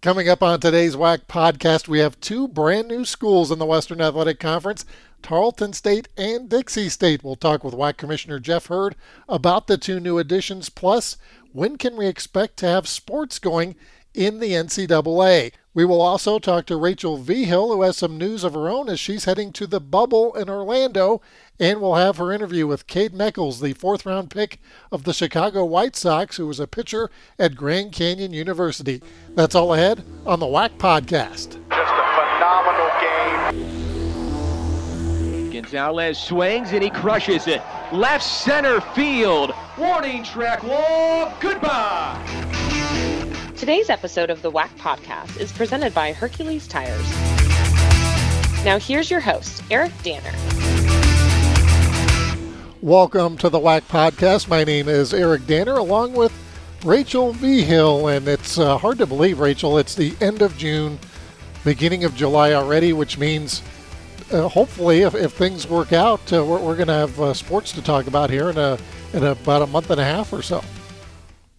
Coming up on today's WAC podcast, we have two brand new schools in the Western Athletic Conference Tarleton State and Dixie State. We'll talk with WAC Commissioner Jeff Hurd about the two new additions. Plus, when can we expect to have sports going in the NCAA? We will also talk to Rachel Vigil, who has some news of her own as she's heading to the bubble in Orlando. And we'll have her interview with Kade Mechals, the fourth round pick of the Chicago White Sox, who was a pitcher at Grand Canyon University. That's all ahead on the WAC podcast. Just a phenomenal game. Gonzalez swings and he crushes it. Left center field. Warning track wall. Goodbye. Today's episode of the WAC podcast is presented by Hercules Tires. Now, here's your host, Eric Danner. Welcome to the WAC podcast. My name is Eric Danner, along with Rachel Vigil, and it's uh, hard to believe, Rachel, it's the end of June, beginning of July already, which means uh, hopefully, if, if, things work out, uh, we're, we're going to have uh, sports to talk about here in a in about a month and a half or so.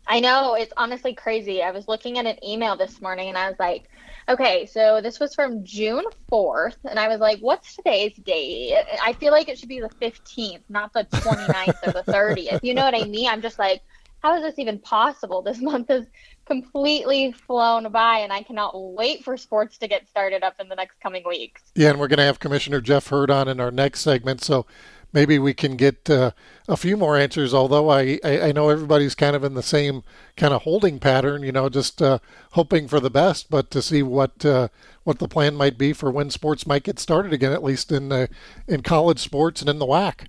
I know it's honestly crazy. I was looking at an email this morning and I was like, okay, so this was from June 4th. And I was like, what's today's date? I feel like it should be the 15th, not the 29th or the 30th. You know what I mean? I'm just like, how is this even possible? This month has completely flown by, and I cannot wait for sports to get started up in the next coming weeks. Yeah, and we're going to have Commissioner Jeff Hurd on in our next segment. So maybe we can get uh, a few more answers. Although I, I, I, know everybody's kind of in the same kind of holding pattern, you know, just uh, hoping for the best, but to see what uh, what the plan might be for when sports might get started again, at least in uh, in college sports and in the WAC.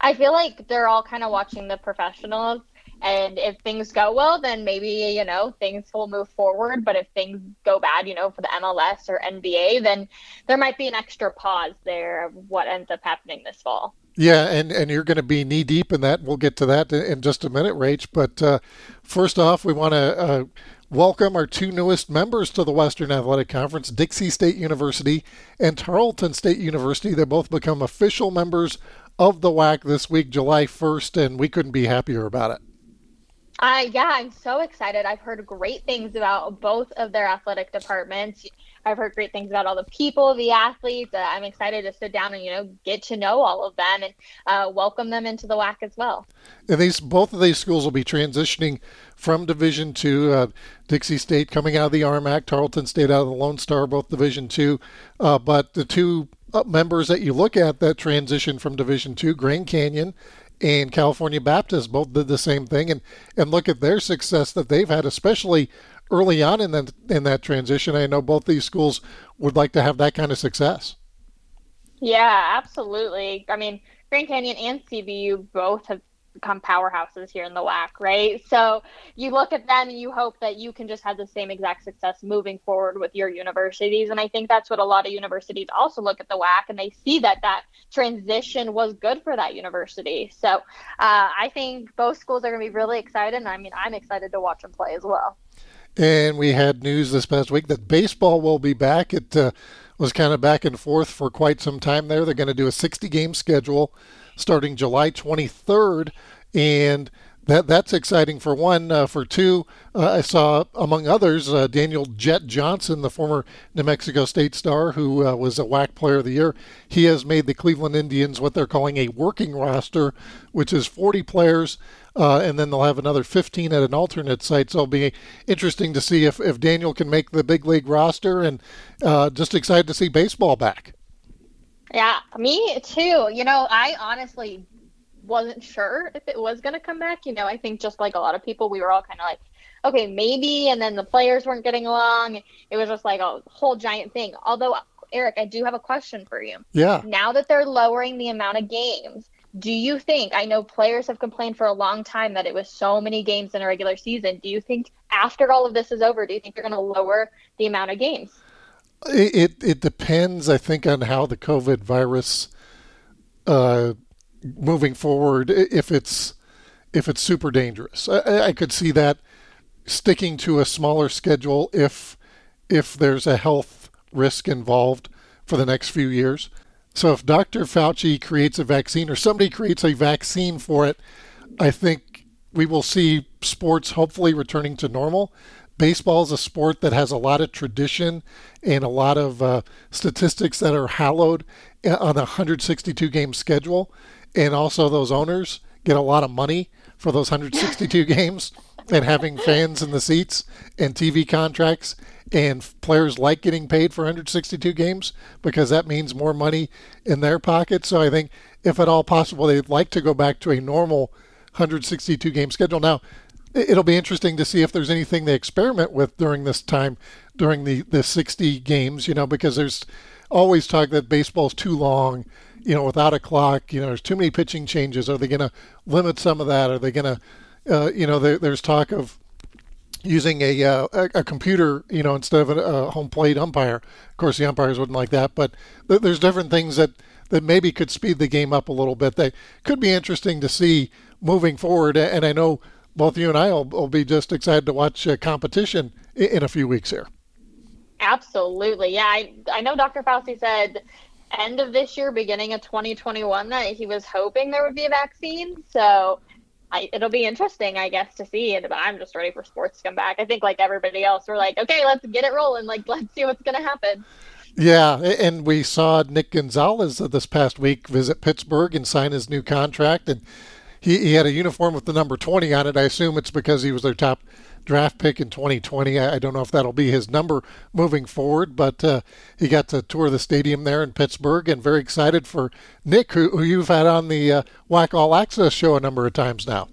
I feel like they're all kind of watching the professionals and if things go well, then maybe, you know, things will move forward. But if things go bad, you know, for the MLS or NBA, then there might be an extra pause there of what ends up happening this fall. Yeah, and, and you're going to be knee deep in that. We'll get to that in just a minute, Rach. But uh, first off, we want to uh, welcome our two newest members to the Western Athletic Conference Dixie State University and Tarleton State University. They both become official members of the WAC this week, July 1st, and we couldn't be happier about it. Uh, yeah, I'm so excited. I've heard great things about both of their athletic departments. I've heard great things about all the people, the athletes. Uh, I'm excited to sit down and you know get to know all of them and uh, welcome them into the WAC as well. And these both of these schools will be transitioning from Division Two. Uh, Dixie State coming out of the RMAC, Tarleton State out of the Lone Star, both Division Two. Uh, but the two uh, members that you look at that transition from Division Two, Grand Canyon and California Baptist both did the same thing, and and look at their success that they've had, especially early on in that in that transition. I know both these schools would like to have that kind of success. Yeah, absolutely. I mean, Grand Canyon and CBU both have become powerhouses here in the WAC, right? So you look at them and you hope that you can just have the same exact success moving forward with your universities. And I think that's what a lot of universities also look at the WAC and they see that that transition was good for that university. So uh, I think both schools are going to be really excited. And I mean, I'm excited to watch them play as well. And we had news this past week that baseball will be back. It uh, was kind of back and forth for quite some time there. They're going to do a 60 game schedule starting July 23rd. And that that's exciting for one. Uh, for two, uh, I saw among others uh, Daniel Jet Johnson, the former New Mexico State star who uh, was a WAC Player of the Year. He has made the Cleveland Indians what they're calling a working roster, which is 40 players, uh, and then they'll have another 15 at an alternate site. So it'll be interesting to see if if Daniel can make the big league roster, and uh, just excited to see baseball back. Yeah, me too. You know, I honestly wasn't sure if it was going to come back. You know, I think just like a lot of people, we were all kind of like, okay, maybe. And then the players weren't getting along. It was just like a whole giant thing. Although, Eric, I do have a question for you. Yeah. Now that they're lowering the amount of games, do you think, I know players have complained for a long time that it was so many games in a regular season. Do you think after all of this is over, do you think they're going to lower the amount of games? It it depends, I think, on how the COVID virus uh, moving forward. If it's if it's super dangerous, I, I could see that sticking to a smaller schedule if if there's a health risk involved for the next few years. So if Dr. Fauci creates a vaccine or somebody creates a vaccine for it, I think we will see sports hopefully returning to normal. Baseball is a sport that has a lot of tradition and a lot of uh, statistics that are hallowed uh, on a 162 game schedule. And also, those owners get a lot of money for those 162 games and having fans in the seats and TV contracts. And players like getting paid for 162 games because that means more money in their pocket. So I think, if at all possible, they'd like to go back to a normal 162 game schedule. Now, it'll be interesting to see if there's anything they experiment with during this time, during the, the 60 games, you know, because there's always talk that baseball's too long, you know, without a clock. You know, there's too many pitching changes. Are they going to limit some of that? Are they going to, uh, you know, there, there's talk of using a, uh, a computer, you know, instead of a, a, home plate umpire. Of course, the umpires wouldn't like that, but th- there's different things that that maybe could speed the game up a little bit. They could be interesting to see moving forward. And I know both you and I will, will be just excited to watch uh, competition in, in, a few weeks here. Absolutely. Yeah. I, I know Dr. Fauci said end of this year, beginning of 2021, that he was hoping there would be a vaccine. So I, it'll be interesting, I guess, to see. But I'm just ready for sports to come back. I think, like everybody else, we're like, okay, let's get it rolling. Like, let's see what's going to happen. Yeah, and we saw Nick Gonzalez this past week visit Pittsburgh and sign his new contract, and he, he had a uniform with the number 20 on it. I assume it's because he was their top draft pick in 2020. I, I don't know if that'll be his number moving forward, but uh, he got to tour the stadium there in Pittsburgh and very excited for Nick, who, who you've had on the uh, WAC All Access show a number of times now.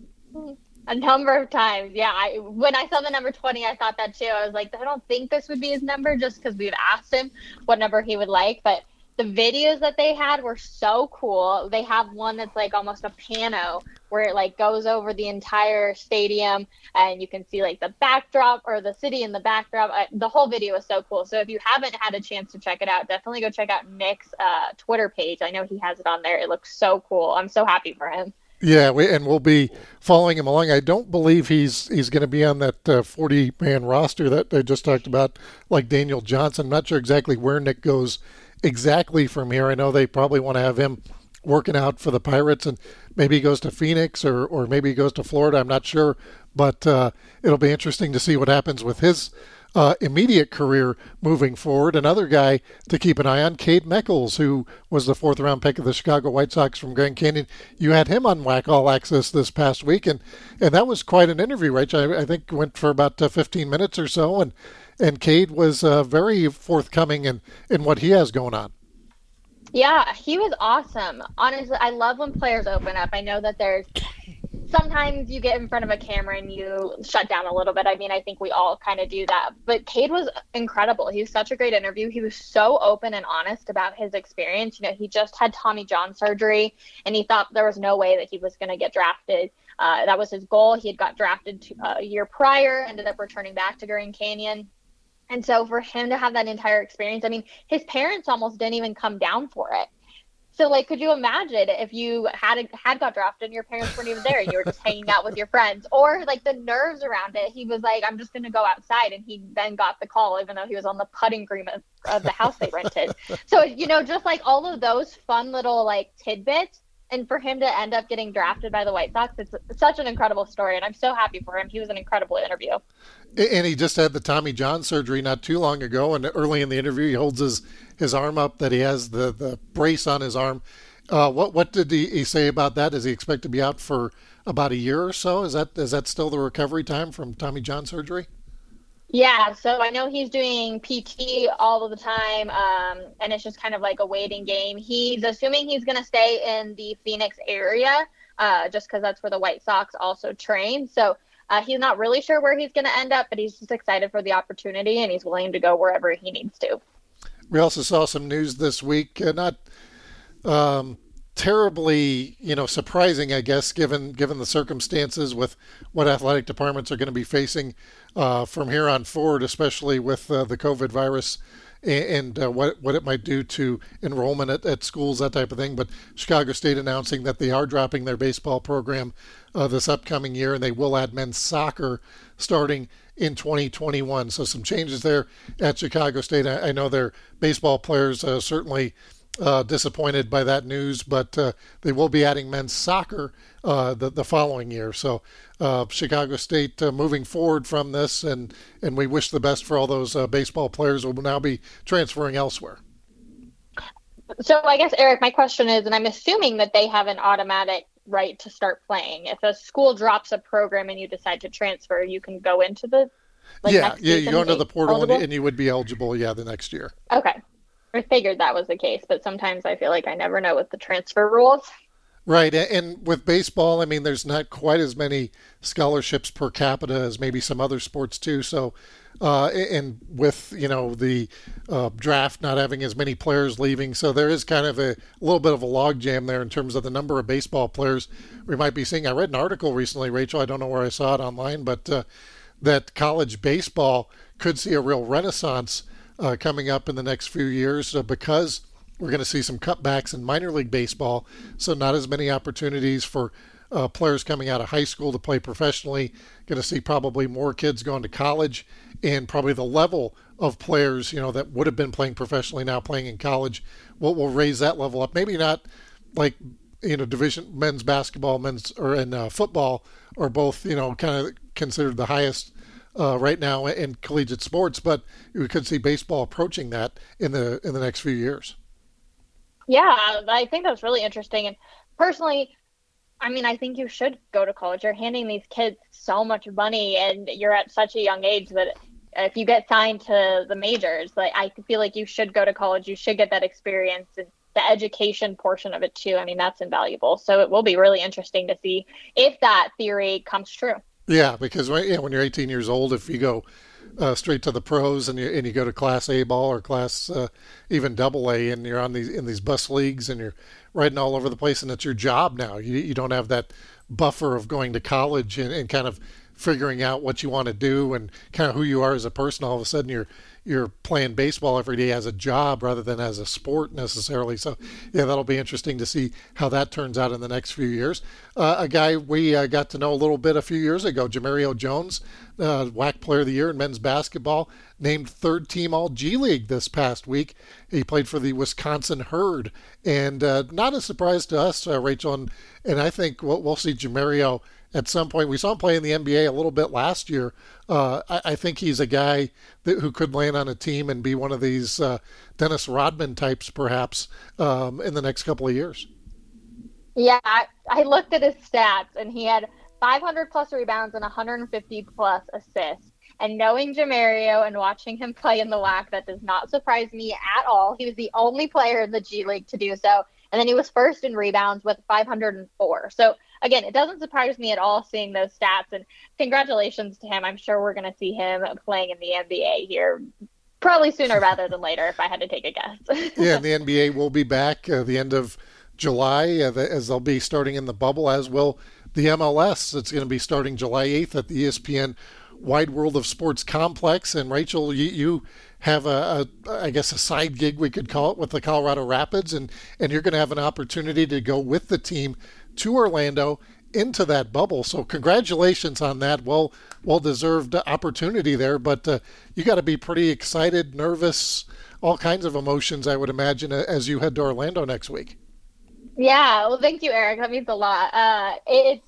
A number of times, yeah. I, when I saw the number 20, I thought that too. I was like, I don't think this would be his number just because we've asked him what number he would like. But the videos that they had were so cool. They have one that's like almost a pano where it like goes over the entire stadium and you can see like the backdrop or the city in the backdrop. I, the whole video is so cool. So if you haven't had a chance to check it out, definitely go check out Nick's uh, Twitter page. I know he has it on there. It looks so cool. I'm so happy for him. Yeah, we, and we'll be following him along. I don't believe he's he's going to be on that uh, 40 man roster that I just talked about, like Daniel Johnson. I'm not sure exactly where Nick goes exactly from here. I know they probably want to have him working out for the Pirates, and maybe he goes to Phoenix or, or maybe he goes to Florida. I'm not sure, but uh, it'll be interesting to see what happens with his uh, immediate career moving forward. Another guy to keep an eye on, Kade Mechals, who was the fourth round pick of the Chicago White Sox from Grand Canyon. You had him on WAC All Access this past week, and, and that was quite an interview, right? I, I think went for about uh, 15 minutes or so, and and Kade was uh, very forthcoming in, in what he has going on. Yeah, he was awesome. Honestly, I love when players open up. I know that there's sometimes you get in front of a camera and you shut down a little bit. I mean, I think we all kind of do that. But Kade was incredible. He was such a great interview. He was so open and honest about his experience. You know, he just had Tommy John surgery and he thought there was no way that he was going to get drafted. Uh, that was his goal. He had got drafted to, uh, a year prior, ended up returning back to Grand Canyon and so for him to have that entire experience, I mean, his parents almost didn't even come down for it. So like, could you imagine if you had had got drafted and your parents weren't even there and you were just hanging out with your friends, or like the nerves around it? He was like, "I'm just going to go outside," and he then got the call, even though he was on the putting green of, of the house they rented. so you know, just like all of those fun little like tidbits and for him to end up getting drafted by the White Sox, it's such an incredible story, and I'm so happy for him. He was an incredible interview. And he just had the Tommy John surgery not too long ago, and early in the interview, he holds his, his arm up that he has the, the brace on his arm. Uh, what what did he, he say about that? Does he expect to be out for about a year or so? Is that is that still the recovery time from Tommy John surgery? Yeah, so I know he's doing PT all of the time, um, and it's just kind of like a waiting game. He's assuming he's going to stay in the Phoenix area, uh, just because that's where the White Sox also train. So uh, he's not really sure where he's going to end up, but he's just excited for the opportunity, and he's willing to go wherever he needs to. We also saw some news this week, uh, not um, terribly, you know, surprising, I guess, given given the circumstances with what athletic departments are going to be facing uh, from here on forward, especially with uh, the COVID virus and, uh, what what it might do to enrollment at, at schools, that type of thing. But Chicago State announcing that they are dropping their baseball program uh, this upcoming year, and they will add men's soccer starting in 2021. So some changes there at Chicago State. I, I know their baseball players uh, certainly uh, disappointed by that news, but uh, they will be adding men's soccer uh, the, the following year. So uh, Chicago State uh, moving forward from this, and, and we wish the best for all those uh, baseball players who will now be transferring elsewhere. So I guess Eric, my question is, and I'm assuming that they have an automatic right to start playing. If a school drops a program and you decide to transfer, you can go into the like yeah, yeah. You go into the portal and, and, you would be eligible. Yeah, the next year. Okay, figured that was the case, but sometimes I feel like I never know with the transfer rules. Right, and with baseball, I mean, there's not quite as many scholarships per capita as maybe some other sports too. So, uh, and with you know the uh, draft not having as many players leaving, so there is kind of a, a little bit of a logjam there in terms of the number of baseball players we might be seeing. I read an article recently, Rachel. I don't know where I saw it online, but uh, that college baseball could see a real renaissance uh, coming up in the next few years because we're going to see some cutbacks in minor league baseball, so not as many opportunities for uh, players coming out of high school to play professionally. Going to see probably more kids going to college, and probably the level of players, you know, that would have been playing professionally now playing in college, will will raise that level up. Maybe not like you know division men's basketball, men's or in uh, football are both you know kind of considered the highest uh, right now in collegiate sports, but we could see baseball approaching that in the in the next few years. Yeah, I think that's really interesting. And personally, I mean, I think you should go to college. You're handing these kids so much money, and you're at such a young age that if you get signed to the majors, like I feel like you should go to college. You should get that experience and the education portion of it too. I mean, that's invaluable. So it will be really interesting to see if that theory comes true. Yeah, because yeah, when you're 18 years old, if you go uh, straight to the pros and you and you go to Class A ball or Class uh, even Double A, and you're on these in these bus leagues and you're riding all over the place, and it's your job now. You you don't have that buffer of going to college and, and kind of figuring out what you want to do and kind of who you are as a person. All of a sudden, you're you're playing baseball every day as a job rather than as a sport necessarily. So, yeah, that'll be interesting to see how that turns out in the next few years. Uh, a guy we uh, got to know a little bit a few years ago, Jemerrio Jones, uh, WAC Player of the Year in men's basketball, named third team All G League this past week. He played for the Wisconsin Herd, and uh, not a surprise to us, uh, Rachel, and, and I think we'll, we'll see Jemerrio at some point. We saw him play in the NBA a little bit last year. Uh, I, I, think he's a guy that, who could land on a team and be one of these uh, Dennis Rodman types, perhaps, um, in the next couple of years. Yeah, I, I looked at his stats, and he had 500 plus rebounds and 150 plus assists. And knowing Jemerrio and watching him play in the WAC, that does not surprise me at all. He was the only player in the G League to do so. And then he was first in rebounds with 504. So again, it doesn't surprise me at all seeing those stats. And congratulations to him. I'm sure we're going to see him playing in the NBA here probably sooner rather than later, if I had to take a guess. yeah, the NBA will be back uh, the end of July uh, as they'll be starting in the bubble, as will the MLS. It's going to be starting July 8th at the ESPN Wide World of Sports complex. And Rachel, you, you have a, a, I guess, a side gig we could call it with the Colorado Rapids, and and you're going to have an opportunity to go with the team to Orlando into that bubble. So congratulations on that. Well, well deserved opportunity there. But uh, you got to be pretty excited, nervous, all kinds of emotions, I would imagine, as you head to Orlando next week. Yeah. Well, thank you, Eric. That means a lot. Uh, it's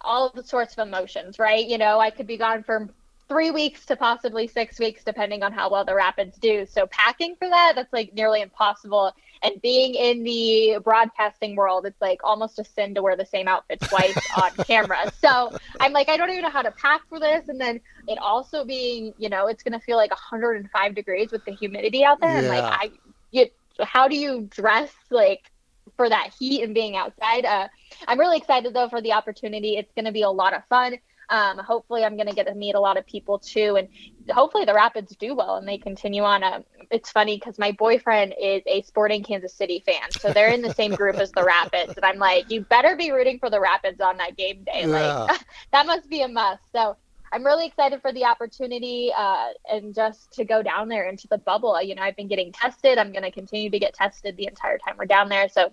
all the sorts of emotions, right? You know, I could be gone for three weeks to possibly six weeks, depending on how well the Rapids do. So packing for that, that's like nearly impossible. And being in the broadcasting world, it's like almost a sin to wear the same outfit twice on camera. So I'm like, I don't even know how to pack for this. And then it also being, you know, it's going to feel like 105 degrees with the humidity out there. Yeah. And like, I, you, how do you dress like for that heat and being outside? Uh, I'm really excited though for the opportunity. It's going to be a lot of fun. Um, hopefully, I'm going to get to meet a lot of people too, and hopefully the Rapids do well and they continue on. Um, it's funny because my boyfriend is a Sporting Kansas City fan, so they're in the same group as the Rapids, and I'm like, you better be rooting for the Rapids on that game day. Yeah. Like that must be a must. So. I'm really excited for the opportunity uh, and just to go down there into the bubble. You know, I've been getting tested. I'm going to continue to get tested the entire time we're down there. So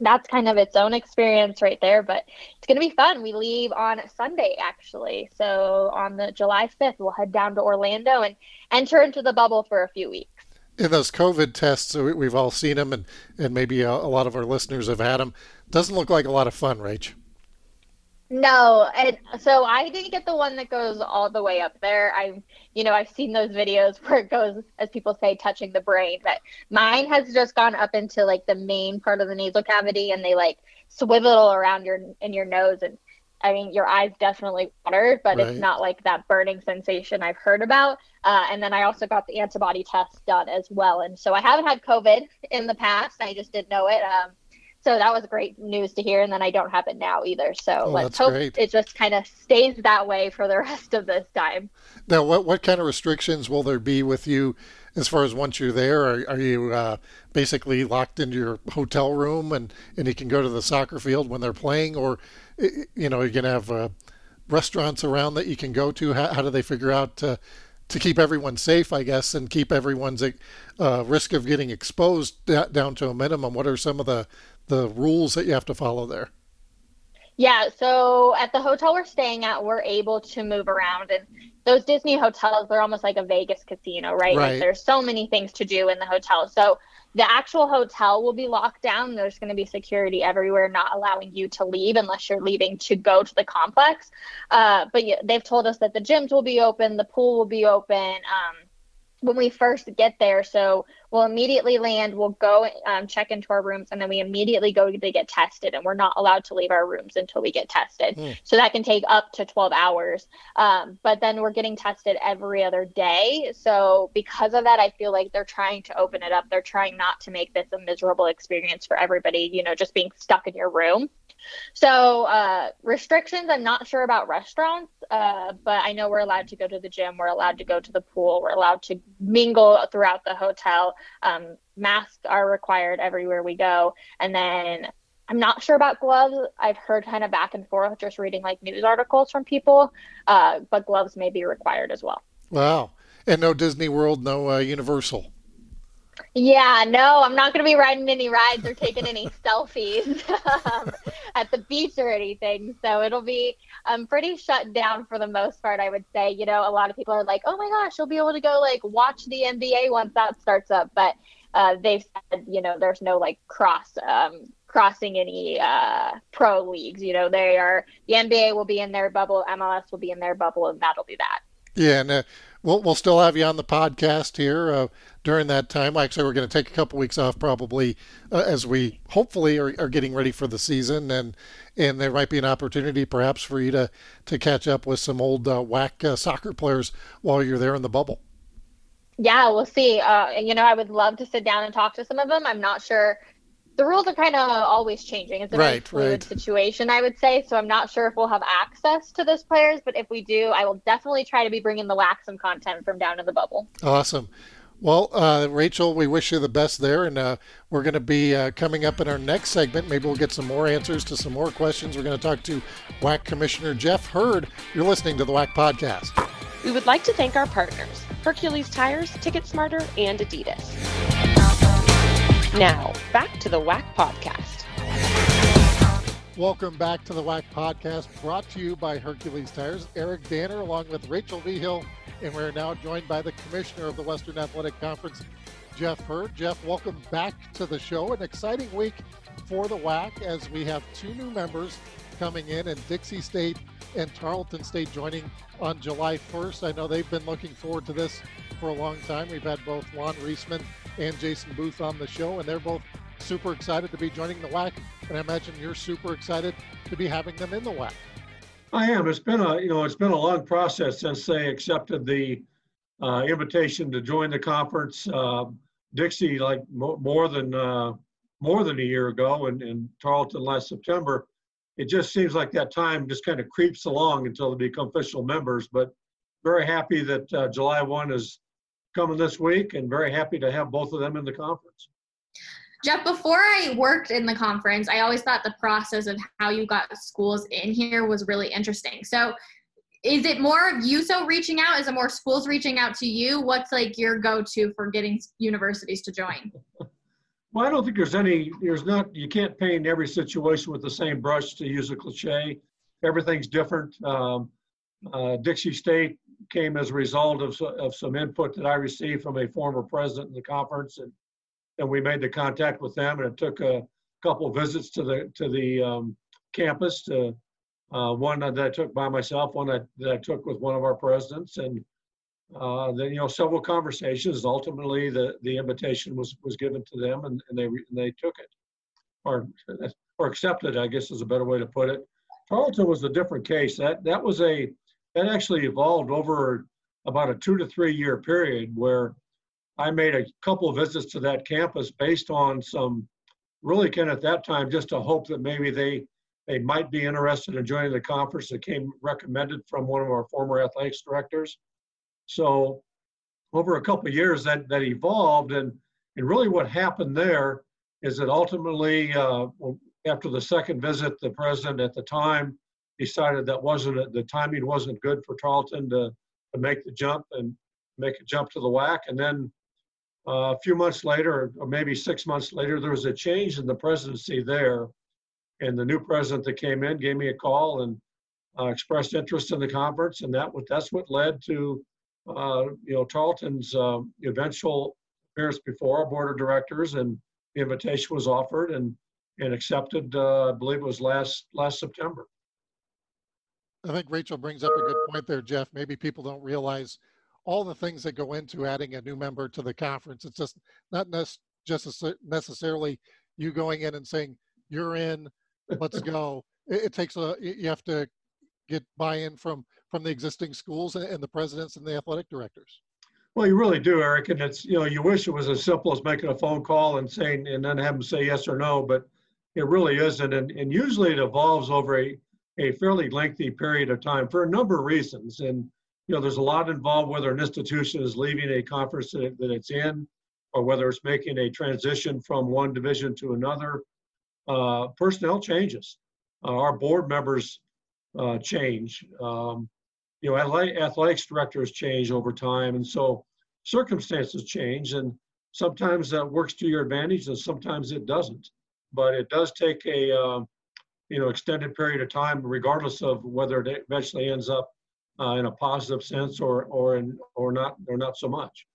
that's kind of its own experience right there. But it's going to be fun. We leave on Sunday, actually. So on the July 5th, we'll head down to Orlando and enter into the bubble for a few weeks. In those COVID tests, we've all seen them, and, and maybe a, a lot of our listeners have had them. Doesn't look like a lot of fun, Rach. No, and so I didn't get the one that goes all the way up there. I'm, you know, I've seen those videos where it goes, as people say, touching the brain. But mine has just gone up into like the main part of the nasal cavity, and they like swivel around your in your nose, and I mean, your eyes definitely water, but right. it's not like that burning sensation I've heard about. Uh, and then I also got the antibody test done as well. And so I haven't had COVID in the past. I just didn't know it. Um, so that was great news to hear. And then I don't have it now either. So oh, let's hope great. it just kind of stays that way for the rest of this time. Now, what, what kind of restrictions will there be with you as far as once you're there? Are, are you uh, basically locked into your hotel room and, and you can go to the soccer field when they're playing? Or, you know, you're going to have uh, restaurants around that you can go to? How, how do they figure out to, to keep everyone safe, I guess, and keep everyone's uh, risk of getting exposed down to a minimum? What are some of the the rules that you have to follow there? Yeah, so at the hotel we're staying at, we're able to move around, and those Disney hotels, they're almost like a Vegas casino, right? right. Like there's so many things to do in the hotel. So the actual hotel will be locked down. There's going to be security everywhere, not allowing you to leave unless you're leaving to go to the complex. Uh, but yeah, they've told us that the gyms will be open, the pool will be open. Um, when we first get there. So we'll immediately land, we'll go um, check into our rooms, and then we immediately go to get tested. And we're not allowed to leave our rooms until we get tested. Mm. So that can take up to 12 hours. Um, but then we're getting tested every other day. So because of that, I feel like they're trying to open it up. They're trying not to make this a miserable experience for everybody, you know, just being stuck in your room. So uh, restrictions, I'm not sure about restaurants, uh, but I know we're allowed to go to the gym, we're allowed to go to the pool, we're allowed to mingle throughout the hotel. Um, masks are required everywhere we go, and then I'm not sure about gloves. I've heard kind of back and forth, just reading like news articles from people, uh, but gloves may be required as well. Wow. And no Disney World, no uh, Universal. Yeah, no, I'm not going to be riding any rides or taking any selfies um, at the beach or anything. So it'll be um, pretty shut down for the most part, I would say. You know, a lot of people are like, oh my gosh, you'll be able to go like watch the NBA once that starts up. But uh, they've said, you know, there's no like cross. Um, crossing any uh, pro leagues you know they are the nba will be in their bubble mls will be in their bubble and that'll be that yeah and uh, we'll, we'll still have you on the podcast here uh, during that time. Actually, we're going to take a couple weeks off probably uh, as we hopefully are, are, getting ready for the season, and and there might be an opportunity perhaps for you to to catch up with some old uh, WAC uh, soccer players while you're there in the bubble. Yeah, we'll see. Uh, you know, I would love to sit down and talk to some of them. I'm not sure the rules are kind of always changing. It's a right, very fluid right. situation, I would say. So I'm not sure if we'll have access to those players, but if we do, I will definitely try to be bringing the WAC some content from down in the bubble. Awesome. Well, uh, Rachel, we wish you the best there, and uh, we're going to be uh, coming up in our next segment. Maybe we'll get some more answers to some more questions. We're going to talk to WAC Commissioner Jeff Hurd. You're listening to the WAC Podcast. We would like to thank our partners, Hercules Tires, Ticket Smarter, and Adidas. Now, back to the WAC Podcast. Welcome back to the WAC Podcast, brought to you by Hercules Tires. Eric Danner, along with Rachel Vigil, and we're now joined by the Commissioner of the Western Athletic Conference, Jeff Hurd. Jeff, welcome back to the show. An exciting week for the WAC as we have two new members coming in, and Dixie State and Tarleton State joining on July 1st. I know they've been looking forward to this for a long time. We've had both Lonn Reisman and Jason Boothe on the show, and they're both super excited to be joining the WAC. And I imagine you're super excited to be having them in the WAC. I am. It's been a you know it's been a long process since they accepted the uh, invitation to join the conference. Uh, Dixie like mo- more than uh, more than a year ago, and, and Tarleton last September. It just seems like that time just kind of creeps along until they become official members. But very happy that uh, July one is coming this week and very happy to have both of them in the conference. Jeff, before I worked in the conference, I always thought the process of how you got schools in here was really interesting. So, is it more of you so reaching out? Is it more schools reaching out to you? What's like your go-to for getting universities to join? Well, I don't think there's any. There's not. You can't paint every situation with the same brush. To use a cliche, everything's different. Um, uh, Dixie State came as a result of, of some input that I received from a former president in the conference, and and we made the contact with them, and it took a couple visits to the to the um, campus. To, uh, one that I took by myself, one that, that I took with one of our presidents, and uh, then you know several conversations. Ultimately, the the invitation was was given to them, and, and they and they took it, or or accepted. I guess is a better way to put it. Tarleton was a different case. That that was a that actually evolved over about a two to three year period where I made a couple visits to that campus based on some really kind of at that time just a hope that maybe they they might be interested in joining the conference that came recommended from one of our former athletics directors. So over a couple years that that evolved and and really what happened there is that ultimately uh, after the second visit the president at the time decided that wasn't the timing wasn't good for Tarleton to, to make the jump and make a jump to the WAC and then uh, a few months later or maybe six months later there was a change in the presidency there and the new president that came in gave me a call and uh, expressed interest in the conference and that was that's what led to uh, you know, Tarleton's uh, eventual appearance before our board of directors, and the invitation was offered and and accepted. Uh, I believe it was last last September. I think Rachel brings up a good point there, Jeff. Maybe people don't realize all the things that go into adding a new member to the conference. It's just not just necessarily you going in and saying you're in, let's go. It, it takes a you have to get buy-in from from the existing schools and the presidents and the athletic directors. Well, you really do, Eric, and it's you know you wish it was as simple as making a phone call and saying and then have them say yes or no, but it really isn't, and and usually it evolves over a a fairly lengthy period of time for a number of reasons, and you know there's a lot involved whether an institution is leaving a conference that, that it's in, or whether it's making a transition from one division to another. Uh, personnel changes. Uh, our board members uh, change. Um, you know, athletics directors change over time, and so circumstances change, and sometimes that works to your advantage, and sometimes it doesn't. But it does take a uh, you know extended period of time, regardless of whether it eventually ends up uh, in a positive sense or or in or not or not so much.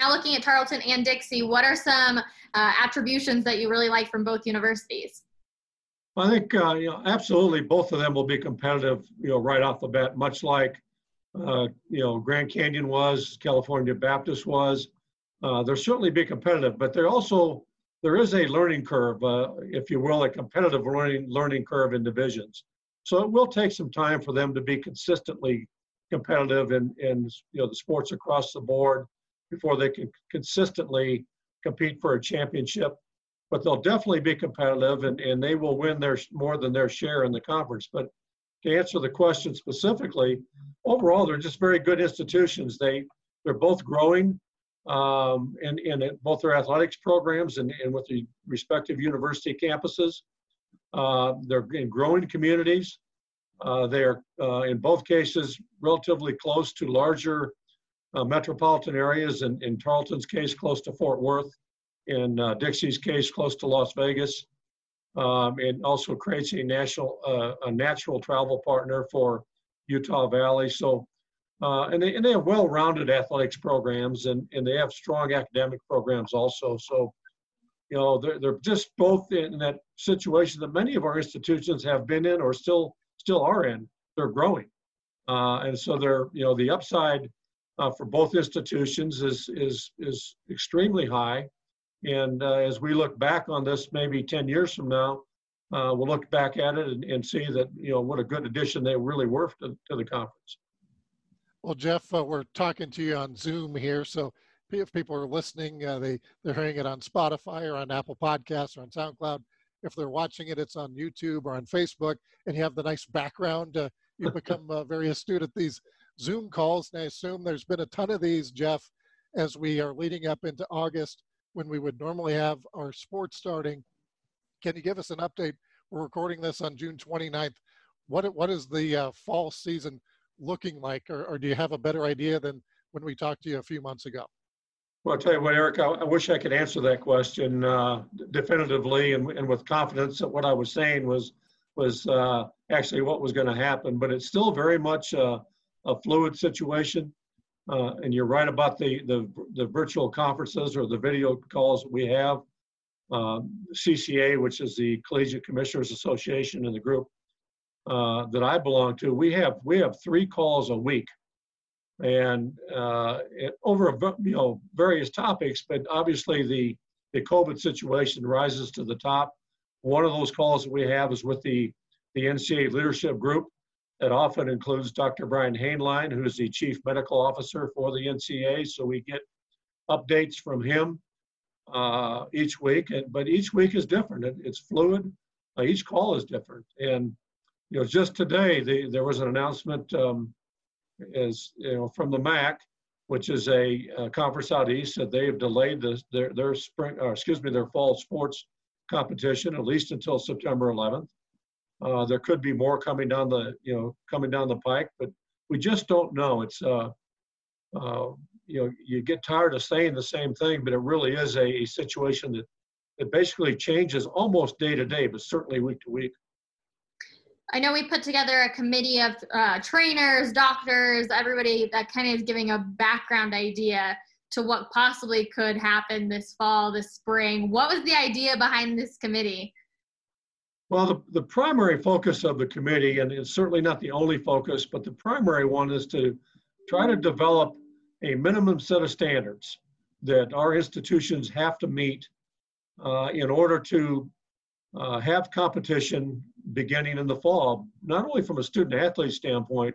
Now, looking at Tarleton and Dixie, what are some uh, attributions that you really like from both universities? I think uh, you know absolutely both of them will be competitive. You know, right off the bat, much like uh, you know Grand Canyon was, California Baptist was. Uh, they'll certainly be competitive, but there also there is a learning curve, uh, if you will, a competitive learning learning curve in divisions. So it will take some time for them to be consistently competitive in, in you know the sports across the board before they can consistently compete for a championship but they'll definitely be competitive and, and they will win their more than their share in the conference. But to answer the question specifically, overall they're just very good institutions. They they're both growing um, in, in both their athletics programs and, and with the respective university campuses. Uh, they're in growing communities. Uh, they are uh, in both cases relatively close to larger uh, metropolitan areas. In, in Tarleton's case, close to Fort Worth in uh, Dixie's case, close to Las Vegas. Um, it also creates a national, a natural travel partner for Utah Valley. So, and, they, and they have well-rounded athletics programs and, and they have strong academic programs also. So, you know, they're, they're just both in that situation that many of our institutions have been in or still still are in. They're growing. Uh, and so they're, you know, the upside uh, for both institutions is, is, is extremely high. And uh, as we look back on this, maybe 10 years from now, uh, we'll look back at it and, and, see that, you know, what a good addition they really were to, to the conference. Well, Jeff, uh, we're talking to you on Zoom here. So if people are listening, uh, they, they're hearing it on Spotify or on Apple Podcasts or on SoundCloud. If they're watching it, it's on YouTube or on Facebook, and you have the nice background. Uh, you become uh, very astute at these Zoom calls. And I assume there's been a ton of these, Jeff, as we are leading up into August when we would normally have our sports starting. Can you give us an update? We're recording this on June 29th. What, what is the uh, fall season looking like, or, or, do you have a better idea than when we talked to you a few months ago? Well, I'll tell you what, Eric, I, I wish I could answer that question uh, definitively and, and, with confidence that what I was saying was was uh, actually what was going to happen. But it's still very much uh, a fluid situation. Uh, and you're right about the, the, the virtual conferences or the video calls we have. Um, CCA, which is the Collegiate Commissioners Association and the group uh, that I belong to, we have we have three calls a week, and uh, over you know various topics. But obviously the the COVID situation rises to the top. One of those calls that we have is with the the NCAA leadership group, that often includes Dr. Brian Hainline, who is the chief medical officer for the NCA. So we get updates from him uh, each week, and, but each week is different. It, it's fluid. Uh, each call is different. And you know, just today the, there was an announcement um, as you know from the MAC, which is a, a conference out east, that they have delayed the, their their spring, or excuse me, their fall sports competition at least until September 11th. Uh, there could be more coming down the, you know, coming down the pike, but we just don't know. It's, uh, uh, you know, you get tired of saying the same thing, but it really is a, a situation that, that basically changes almost day to day, but certainly week to week. I know we put together a committee of uh, trainers, doctors, everybody that kind of is giving a background idea to what possibly could happen this fall, this spring. What was the idea behind this committee? Well, the, the primary focus of the committee, and it's certainly not the only focus, but the primary one is to try to develop a minimum set of standards that our institutions have to meet uh, in order to uh, have competition beginning in the fall, not only from a student athlete standpoint,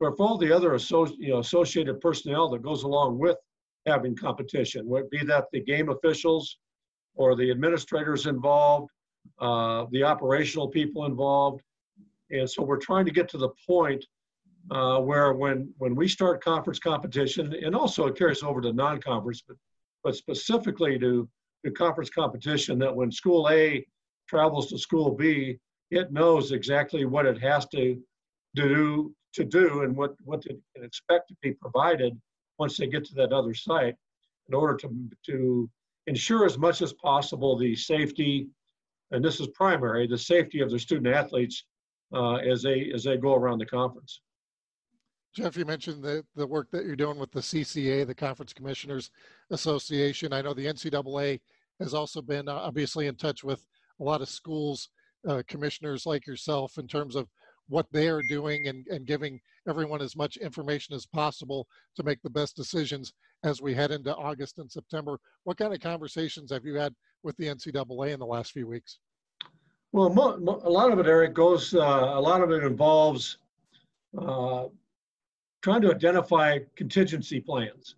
but for all the other associ- you know, associated personnel that goes along with having competition, be that the game officials or the administrators involved uh, the operational people involved. And so we're trying to get to the point uh, where when, when we start conference competition, and also it carries over to non-conference, but, but specifically to, to conference competition, that when school A travels to school B, it knows exactly what it has to do to do and what, what it can expect to be provided once they get to that other site in order to, to ensure as much as possible the safety and this is primary, the safety of the student athletes uh, as they as they go around the conference. Jeff, you mentioned the, the work that you're doing with the CCA, the Conference Commissioners Association. I know the NCAA has also been uh, obviously in touch with a lot of schools, uh, commissioners like yourself, in terms of what they are doing and, and giving everyone as much information as possible to make the best decisions as we head into August and September. What kind of conversations have you had with the NCAA in the last few weeks? Well, a lot of it, Eric, goes, uh, a lot of it involves uh, trying to identify contingency plans.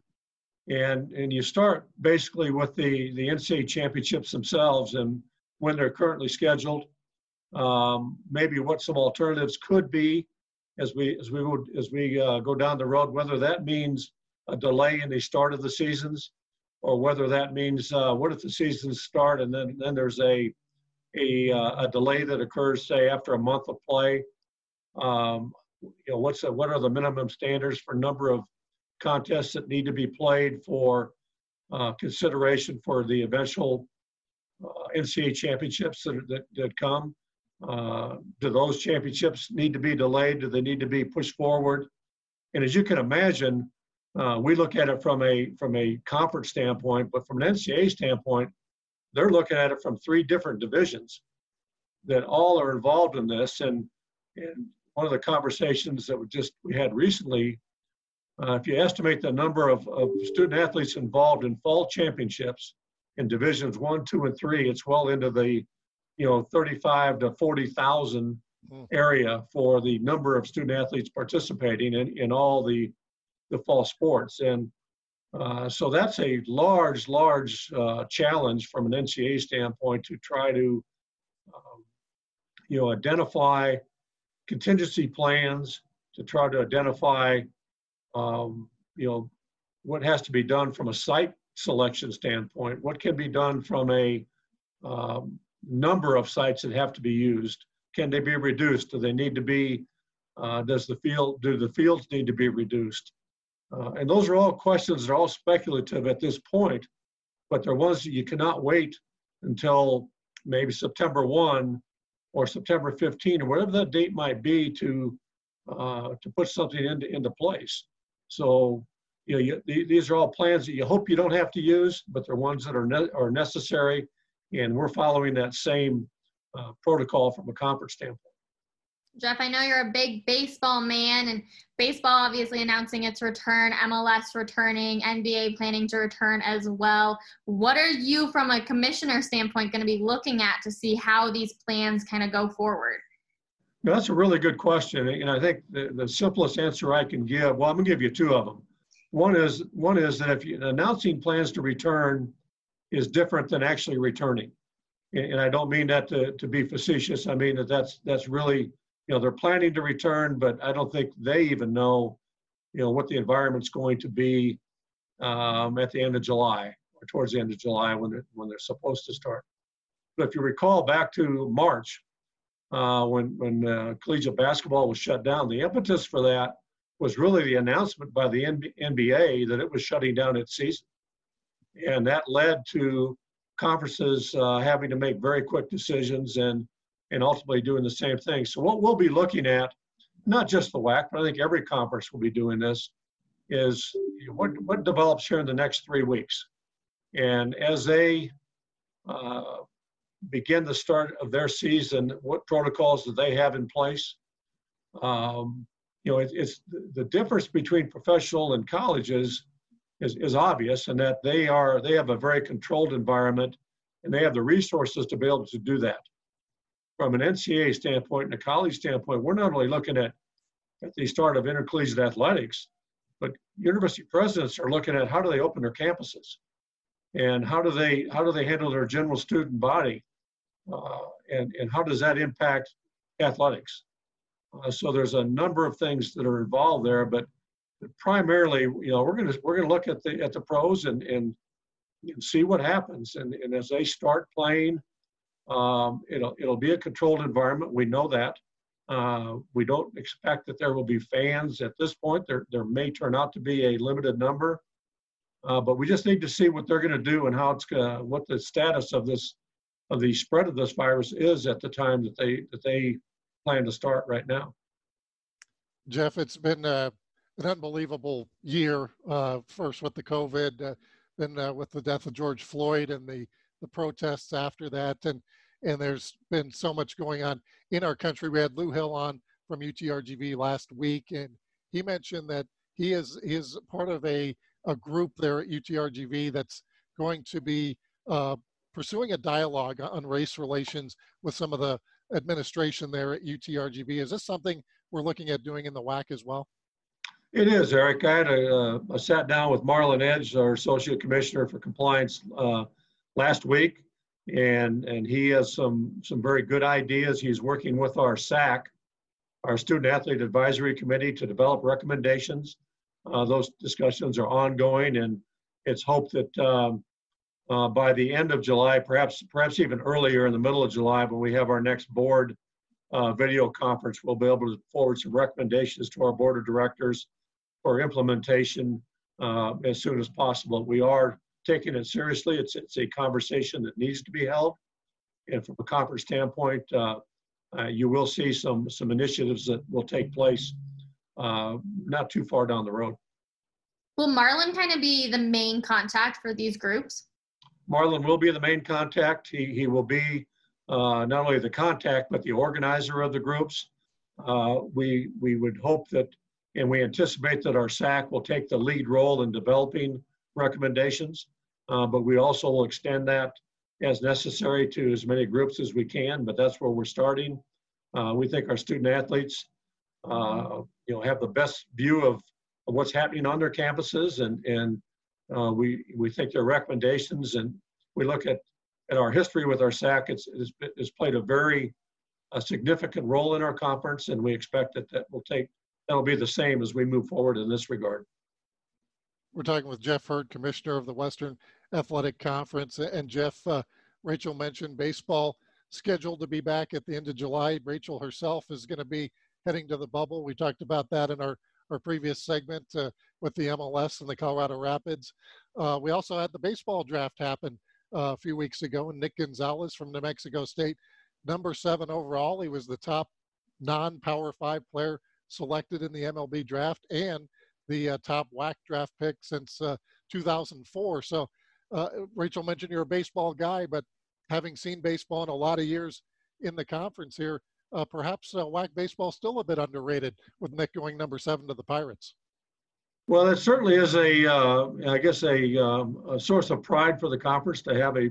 And, and you start basically with the, the NCAA championships themselves and when they're currently scheduled, um, maybe what some alternatives could be as we as we would as we uh, go down the road, whether that means a delay in the start of the seasons, or whether that means uh, what if the seasons start and then then there's a a, uh, a delay that occurs say after a month of play. Um, you know what's the, what are the minimum standards for number of contests that need to be played for uh, consideration for the eventual uh, NCAA championships that, that, that come. Uh, do those championships need to be delayed? Do they need to be pushed forward? And as you can imagine, uh, we look at it from a from a conference standpoint, but from an NCAA standpoint, they're looking at it from three different divisions that all are involved in this. And and one of the conversations that we just we had recently, uh, if you estimate the number of, of student athletes involved in fall championships in divisions one, two, and three, it's well into the you know 35 to 40,000 hmm. area for the number of student athletes participating in, in all the the fall sports. And uh, so that's a large, large uh, challenge from an NCA standpoint to try to, um, you know, identify contingency plans, to try to identify, um, you know, what has to be done from a site selection standpoint, what can be done from a um, number of sites that have to be used. Can they be reduced? Do they need to be? Uh, does the field? Do the fields need to be reduced? Uh, and those are all questions that are all speculative at this point, but they're ones that you cannot wait until maybe September 1 or September 15 or whatever that date might be to uh, to put something into into place. So you know, you, these are all plans that you hope you don't have to use, but they're ones that are ne- are necessary, and we're following that same uh, protocol from a conference standpoint. Jeff, I know you're a big baseball man, and baseball obviously announcing its return, MLS returning, NBA planning to return as well. What are you, from a commissioner standpoint, going to be looking at to see how these plans kind of go forward? that's a really good question, and I think the, the simplest answer I can give. Well, I'm going to give you two of them. One is one is that if you're announcing plans to return is different than actually returning, and, I don't mean that to, to be facetious. I mean that that's that's really you know they're planning to return, but I don't think they even know you know what the environment's going to be um, at the end of July or towards the end of July when they're, when they're supposed to start. But if you recall back to March, uh, when when uh, collegiate basketball was shut down, the impetus for that was really the announcement by the NBA that it was shutting down its season. And that led to conferences uh, having to make very quick decisions and, and ultimately doing the same thing. So, what we'll be looking at, not just the WAC, but I think every conference will be doing this, is what, what develops here in the next three weeks. And as they uh, begin the start of their season, what protocols do they have in place? Um, you know, it, it's the difference between professional and colleges is, is obvious in that they are they have a very controlled environment and they have the resources to be able to do that. From an NCAA standpoint and a college standpoint, we're not only looking at at the start of intercollegiate athletics, but university presidents are looking at how do they open their campuses, and how do they how do they handle their general student body, uh, and and how does that impact athletics? Uh, so there's a number of things that are involved there, but primarily, you know, we're gonna we're gonna look at the at the pros and and, and see what happens. And, and as they start playing, um, it'll it'll be a controlled environment. We know that. Uh, we don't expect that there will be fans at this point. There there may turn out to be a limited number, uh, but we just need to see what they're going to do and how it's gonna, what the status of this of the spread of this virus is at the time that they that they plan to start right now. Jeff, it's been uh, an unbelievable year. Uh, first with the COVID, uh, then uh, with the death of George Floyd and the the protests after that, and and there's been so much going on in our country. We had Lou Hill on from UTRGV last week, and he mentioned that he is he is part of a a group there at UTRGV that's going to be uh, pursuing a dialogue on race relations with some of the administration there at UTRGV. Is this something we're looking at doing in the WAC as well? It is, Eric. I had a, uh, sat down with Marlon Edge, our Associate Commissioner for Compliance, uh, last week, and and he has some some very good ideas. He's working with our SAC, our Student Athlete Advisory Committee, to develop recommendations. Uh, those discussions are ongoing, and it's hoped that um, uh, by the end of July, perhaps perhaps even earlier in the middle of July, when we have our next board uh, video conference, we'll be able to forward some recommendations to our board of directors for implementation uh, as soon as possible. We are taking it seriously. It's it's a conversation that needs to be held, and from a conference standpoint, uh, uh, you will see some some initiatives that will take place uh, not too far down the road. Will Marlon kind of be the main contact for these groups? Marlon will be the main contact. He, he will be uh, not only the contact, but the organizer of the groups. Uh, we, we would hope that, and we anticipate that our SAC will take the lead role in developing recommendations, uh, but we also will extend that as necessary to as many groups as we can, but that's where we're starting. Uh, we think our student athletes, uh, you know, have the best view of, of what's happening on their campuses and, and uh, we we think their recommendations, and we look at at our history with our SAC. It's it's, it's played a very a significant role in our conference, and we expect that that will take that'll be the same as we move forward in this regard. We're talking with Jeff Hurd, Commissioner of the Western Athletic Conference, and Jeff. Uh, Rachel mentioned baseball scheduled to be back at the end of July. Rachel herself is going to be heading to the bubble. We talked about that in our our previous segment uh, with the MLS and the Colorado Rapids. Uh, we also had the baseball draft happen uh, a few weeks ago, and Nick Gonzalez from New Mexico State, number seven overall. He was the top non-power five player selected in the MLB draft and the uh, top WAC draft pick since uh, 2004. So, uh, Rachel mentioned you're a baseball guy, but having seen baseball in a lot of years in the conference here, uh, perhaps uh, WAC baseball still a bit underrated with Nick going number seven to the Pirates. Well, it certainly is a, I guess, a, um, a, source of pride for the conference to have a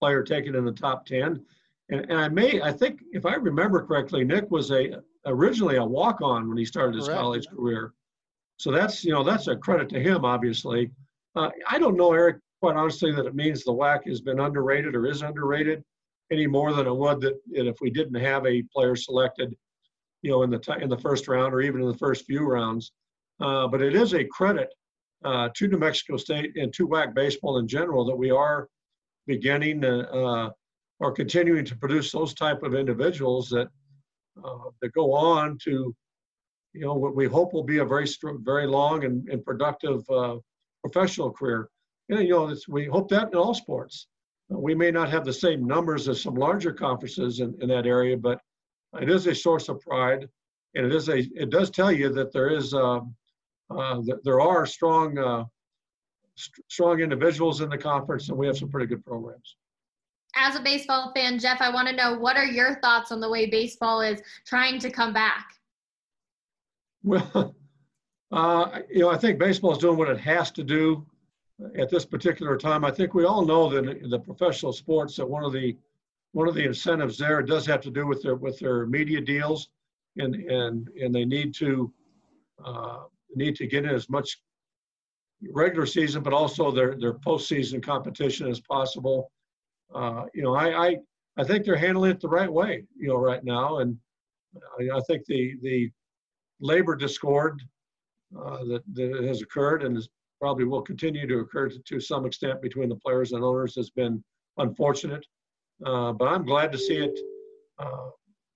player taken in the top ten. And, and I may, I think, if I remember correctly, Nick was a originally a walk-on when he started his Correct. college career. So that's you know that's a credit to him, obviously. Uh, I don't know, Eric, quite honestly, that it means the WAC has been underrated or is underrated any more than it would that if we didn't have a player selected, you know, in the t- in the first round or even in the first few rounds. Uh, but it is a credit uh, to New Mexico State and to WAC baseball in general that we are beginning uh, or continuing to produce those type of individuals that that go on to, you know, what we hope will be a very very long and, and productive uh, professional career. And, you know, we hope that in all sports. Uh, we may not have the same numbers as some larger conferences in, in that area, but it is a source of pride, and it is a it does tell you that there is um, uh, that there are strong uh, st- strong individuals in the conference, and we have some pretty good programs. As a baseball fan, Jeff, I want to know what are your thoughts on the way baseball is trying to come back? Well, uh, you know, I think baseball is doing what it has to do at this particular time. I think we all know that in the professional sports that one of the one of the incentives there does have to do with their with their media deals, and and and they need to uh, need to get in as much regular season, but also their their postseason competition as possible. Uh, you know, I, I I think they're handling it the right way. You know, right now, and I, I think the the labor discord uh, that, that has occurred and is probably will continue to occur to, to some extent between the players and owners has been unfortunate. Uh, but I'm glad to see it, uh,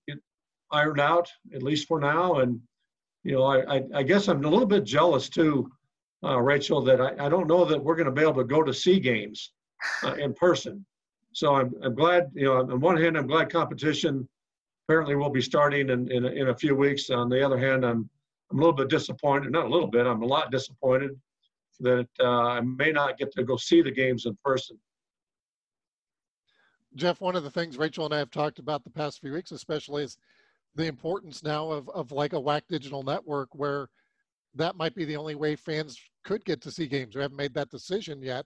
it ironed out, at least for now. And, you know, I, I, I guess I'm a little bit jealous too, uh, Rachel, that I, I don't know that we're going to be able to go to see games uh, in person. So I'm, I'm glad, you know, on one hand, I'm glad competition apparently will be starting in, in, in a few weeks. On the other hand, I'm, I'm a little bit disappointed, not a little bit, I'm a lot disappointed that uh, I may not get to go see the games in person. Jeff, one of the things Rachel and I have talked about the past few weeks, especially, is the importance now of, of like a WAC digital network where that might be the only way fans could get to see games. We haven't made that decision yet,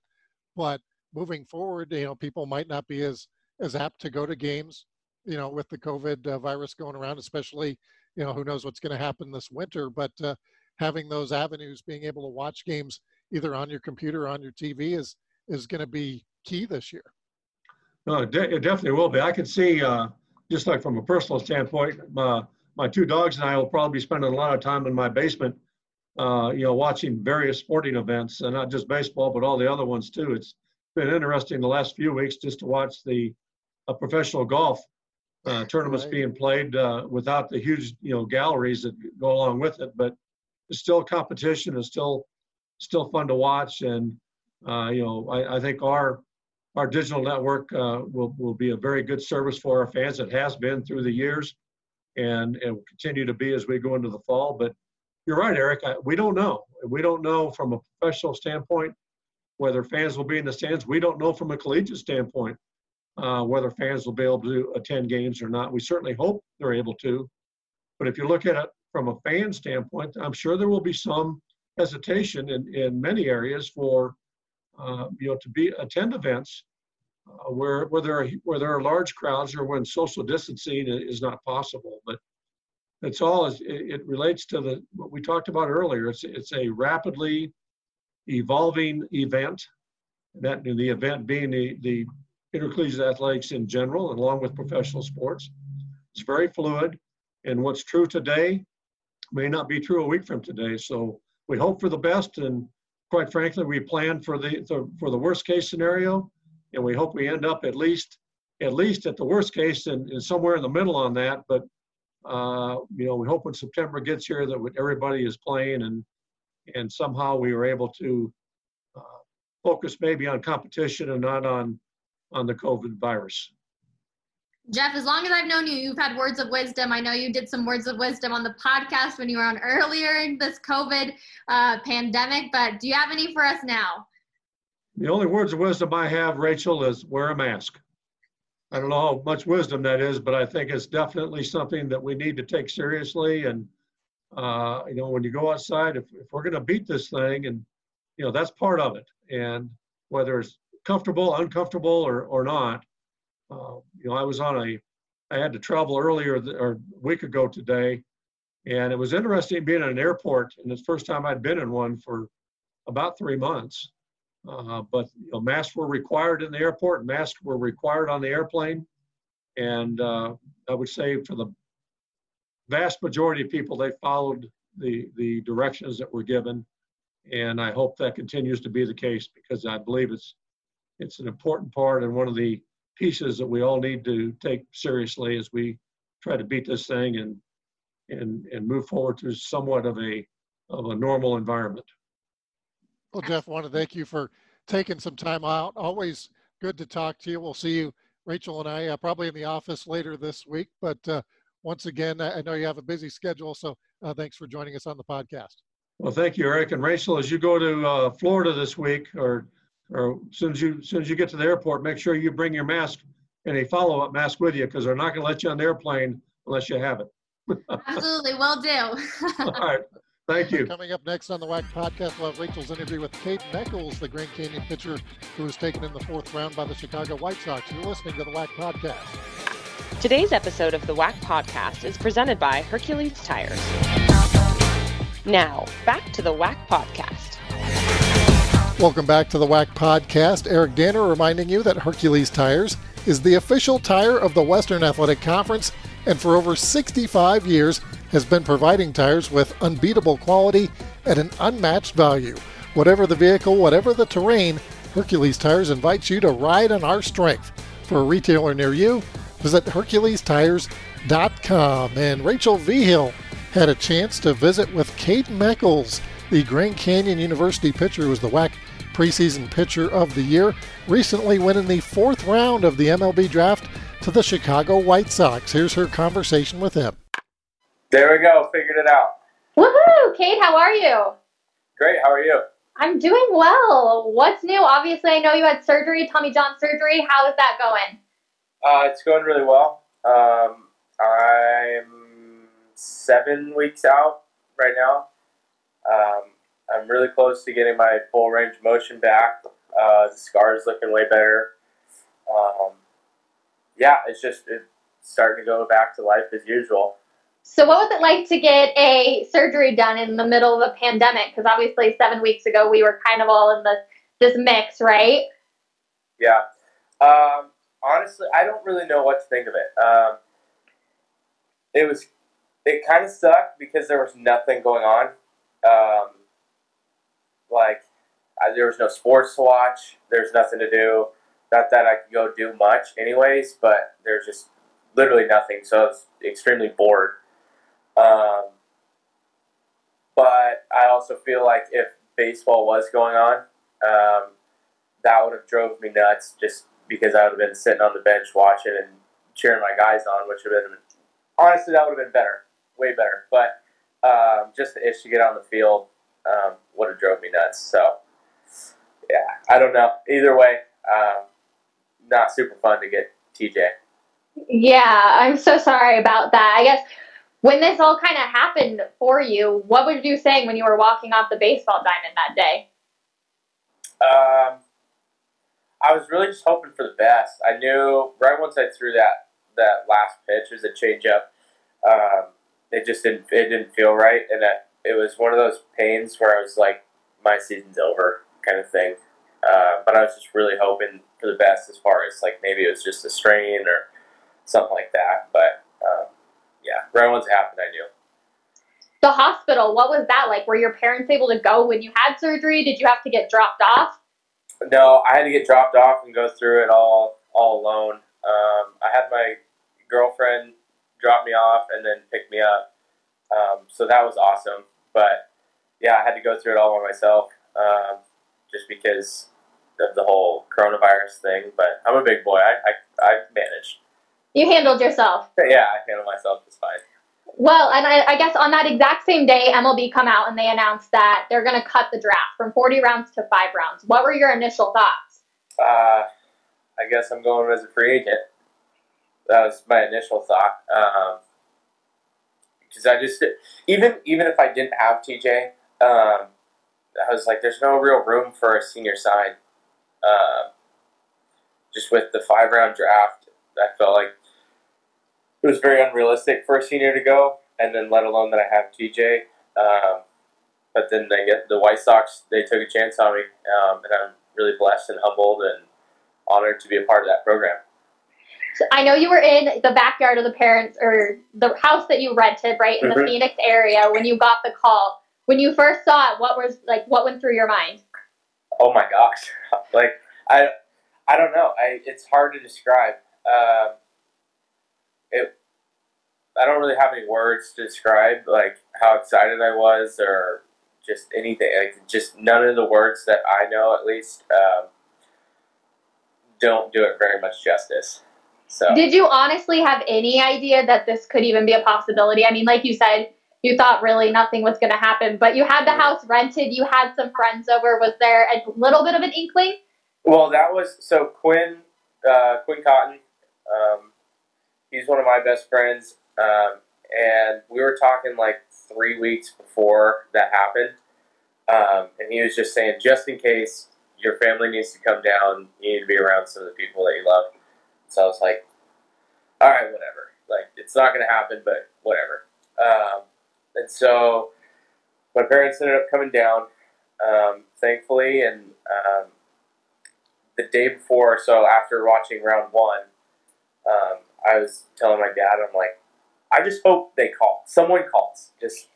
but moving forward, you know, people might not be as as apt to go to games, you know, with the COVID uh, virus going around, especially, you know, who knows what's going to happen this winter. But uh, having those avenues, being able to watch games either on your computer or on your TV is is going to be key this year. No, it, de- it definitely will be. I can see, uh, just like from a personal standpoint, my, my two dogs and I will probably be spending a lot of time in my basement, uh, you know, watching various sporting events, and not just baseball, but all the other ones too. It's been interesting the last few weeks just to watch the uh, professional golf uh, tournaments right. being played uh, without the huge, you know, galleries that go along with it. But it's still competition. It's still still fun to watch. And uh, you know, I, I, think our our digital network uh, will will be a very good service for our fans. It has been through the years, and it will continue to be as we go into the fall. But you're right, Eric. I, we don't know. We don't know from a professional standpoint whether fans will be in the stands. We don't know from a collegiate standpoint uh, whether fans will be able to attend games or not. We certainly hope they're able to. But if you look at it from a fan standpoint, I'm sure there will be some hesitation in, in many areas for uh, you know to be attend events uh, where where there are where there are large crowds or when social distancing is not possible. But it's all it, it relates to the what we talked about earlier. It's it's a rapidly evolving event. That the event being the the intercollegiate athletics in general, along with professional sports. It's very fluid, and what's true today may not be true a week from today. So we hope for the best, and quite frankly, we plan for the, the for the worst case scenario, and we hope we end up at least at least at the worst case and, and somewhere in the middle on that. But uh, you know, we hope when September gets here that everybody is playing and and somehow we were able to uh, focus maybe on competition and not on on the COVID virus. Jeff, as long as I've known you, you've had words of wisdom. I know you did some words of wisdom on the podcast when you were on earlier in this COVID uh, pandemic, but do you have any for us now? The only words of wisdom I have, Rachel, is wear a mask. I don't know how much wisdom that is, but I think it's definitely something that we need to take seriously. And, uh, you know, when you go outside, if, if we're going to beat this thing, and, you know, that's part of it. And whether it's comfortable, uncomfortable, or, or not, uh, you know, I was on a, I had to travel earlier th- or a week ago today, and it was interesting being in an airport. And it's the first time I'd been in one for about three months. Uh, but you know, masks were required in the airport. Masks were required on the airplane, and uh, I would say for the vast majority of people, they followed the the directions that were given, and I hope that continues to be the case because I believe it's it's an important part and one of the pieces that we all need to take seriously as we try to beat this thing and and and move forward to somewhat of a of a normal environment. Well, Jeff, I want to thank you for taking some time out. Always good to talk to you. We'll see you, Rachel and I, uh, probably in the office later this week. But uh, once again, I know you have a busy schedule, so uh, thanks for joining us on the podcast. Well, thank you, Eric and Rachel. As you go to uh, Florida this week, or or as soon as you as soon as you get to the airport, make sure you bring your mask and a follow-up mask with you because they're not going to let you on the airplane unless you have it. Absolutely, will do. All right. Thank you. Coming up next on the WAC podcast, we'll have Rachel's interview with Kade Mechals, the Grand Canyon pitcher who was taken in the fourth round by the Chicago White Sox. You're listening to the WAC podcast. Today's episode of the WAC podcast is presented by Hercules Tires. Now, back to the WAC podcast. Welcome back to the WAC podcast. Eric Danner reminding you that Hercules Tires is the official tire of the Western Athletic Conference and for over 65 years has been providing tires with unbeatable quality at an unmatched value. Whatever the vehicle, whatever the terrain, Hercules Tires invites you to ride on our strength. For a retailer near you, visit HerculesTires.com. And Rachel Vigil had a chance to visit with Kade Mechals, the Grand Canyon University pitcher who was the WAC preseason pitcher of the year, recently winning the fourth round of the MLB draft to the Chicago White Sox. Here's her conversation with him. There we go. Figured it out. Woohoo! Kade, how are you? Great. How are you? I'm doing well. What's new? Obviously, I know you had surgery, Tommy John surgery. How is that going? Uh, it's going really well. Um, I'm seven weeks out right now. Um, I'm really close to getting my full range of motion back. Uh, the scar's looking way better. Um, yeah, it's just it's starting to go back to life as usual. So, what was it like to get a surgery done in the middle of a pandemic? Because obviously, seven weeks ago, we were kind of all in the this mix, right? Yeah. Um, honestly, I don't really know what to think of it. Um, it was, it kind of sucked because there was nothing going on. Um, like, I, there was no sports to watch. There's nothing to do. Not that I could go do much, anyways. But there's just literally nothing. So I was extremely bored. Um, but I also feel like if baseball was going on, um, that would have drove me nuts just because I would have been sitting on the bench watching and cheering my guys on, which would have been honestly that would have been better, way better. But um, just the itch to get on the field um, would have drove me nuts. So yeah, I don't know. Either way, um, not super fun to get TJ. Yeah, I'm so sorry about that. I guess when this all kind of happened for you, what were you saying when you were walking off the baseball diamond that day? Um, I was really just hoping for the best. I knew right once I threw that that last pitch was a changeup. Um, it just didn't it didn't feel right, and it, it was one of those pains where I was like, my season's over, kind of thing. Uh, but I was just really hoping for the best as far as like maybe it was just a strain or something like that. But um, yeah, right once it happened, I knew. The hospital, what was that like? Were your parents able to go when you had surgery? Did you have to get dropped off? No, I had to get dropped off and go through it all all alone. Um, I had my girlfriend drop me off and then pick me up, um, so that was awesome. But yeah, I had to go through it all by myself, um, just because of the whole coronavirus thing. But I'm a big boy. I I, I managed. You handled yourself. Yeah, I handled myself just fine. Well, and I, I, guess on that exact same day, MLB come out and they announced that they're going to cut the draft from 40 rounds to five rounds. What were your initial thoughts? Uh, I guess I'm going as a free agent. That was my initial thought. Because um, I just even even if I didn't have TJ, um, I was like, there's no real room for a senior sign. Uh, just with the five round draft, I felt like it was very unrealistic for a senior to go, and then let alone that I have TJ. Um, but then they get the White Sox. They took a chance on me, um, and I'm really blessed and humbled and honored to be a part of that program. So I know you were in the backyard of the parents or the house that you rented, right in mm-hmm. the Phoenix area when you got the call. When you first saw it, what was like? What went through your mind? Oh my gosh! Like I, I don't know. I it's hard to describe. Um, it I don't really have any words to describe like how excited I was or just anything like just none of the words that I know at least um, don't do it very much justice. So did you honestly have any idea that this could even be a possibility? I mean, like you said, you thought really nothing was going to happen, but you had the mm-hmm. house rented, you had some friends over. Was there a little bit of an inkling? Well, that was so Quinn uh, Quinn Cotton. Um, he's one of my best friends, um, and we were talking like three weeks before that happened, um, and he was just saying, just in case your family needs to come down, you need to be around some of the people that you love. So I was like, all right, whatever. Like it's not going to happen, but whatever. Um, and so my parents ended up coming down, um, thankfully, and um, the day before, so after watching round one, um, I was telling my dad, I'm like, I just hope they call. Someone calls. Just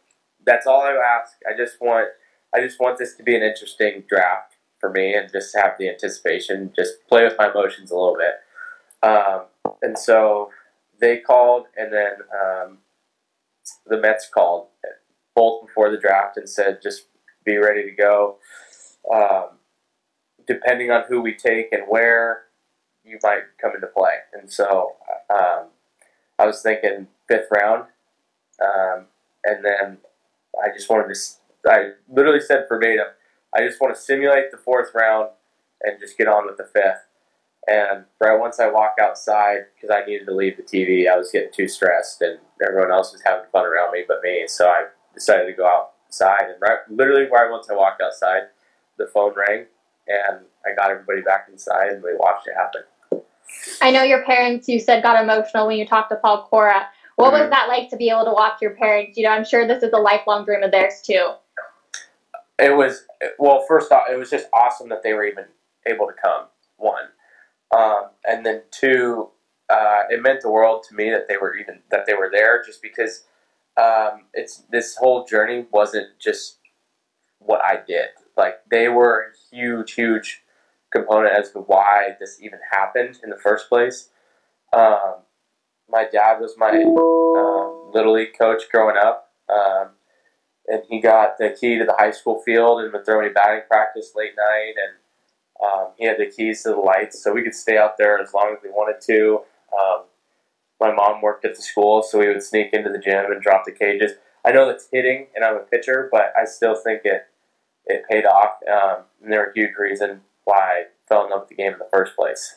that's all I ask. I just want I just want this to be an interesting draft for me and just have the anticipation, just play with my emotions a little bit. Um, and so they called, and then um, the Mets called both before the draft and said, just be ready to go. Um, depending on who we take and where, you might come into play. And so um, I was thinking fifth round, um, and then I just wanted to. I literally said verbatim, I just want to simulate the fourth round and just get on with the fifth. And right once I walk outside, because I needed to leave the TV, I was getting too stressed, and everyone else was having fun around me but me. So I decided to go outside, and right, literally, right once I walked outside, the phone rang, and I got everybody back inside, and we watched it happen. I know your parents, you said, got emotional when you talked to Paul Cora. What was that like to be able to watch your parents? You know, I'm sure this is a lifelong dream of theirs too. It was well. First off, it was just awesome that they were even able to come. One, um, and then two, uh, it meant the world to me that they were even that they were there, just because um, it's this whole journey wasn't just what I did. Like they were a huge, huge component as to why this even happened in the first place. Um, my dad was my um, little league coach growing up, um, and he got the key to the high school field and would throw me batting practice late night, and um, he had the keys to the lights, so we could stay out there as long as we wanted to. Um, my mom worked at the school, so we would sneak into the gym and drop the cages. I know that's hitting, and I'm a pitcher, but I still think it it paid off, um, and they're a huge reason why I fell in love with the game in the first place.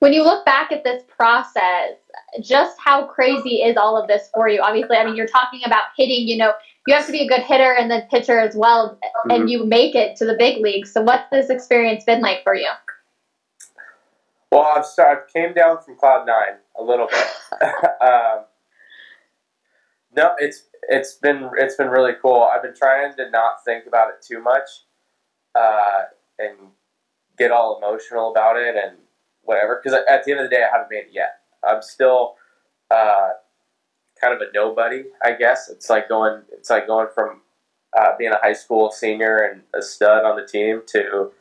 When you look back at this process, just how crazy is all of this for you? Obviously, I mean, you're talking about hitting, you know, you have to be a good hitter and then pitcher as well, mm-hmm. and you make it to the big leagues. So, what's this experience been like for you? Well, I've started, came down from cloud nine a little bit. um, no, it's it's been it's been really cool. I've been trying to not think about it too much, uh, and get all emotional about it and whatever. Because at the end of the day, I haven't made it yet. I'm still uh, kind of a nobody, I guess. It's like going it's like going from uh, being a high school senior and a stud on the team to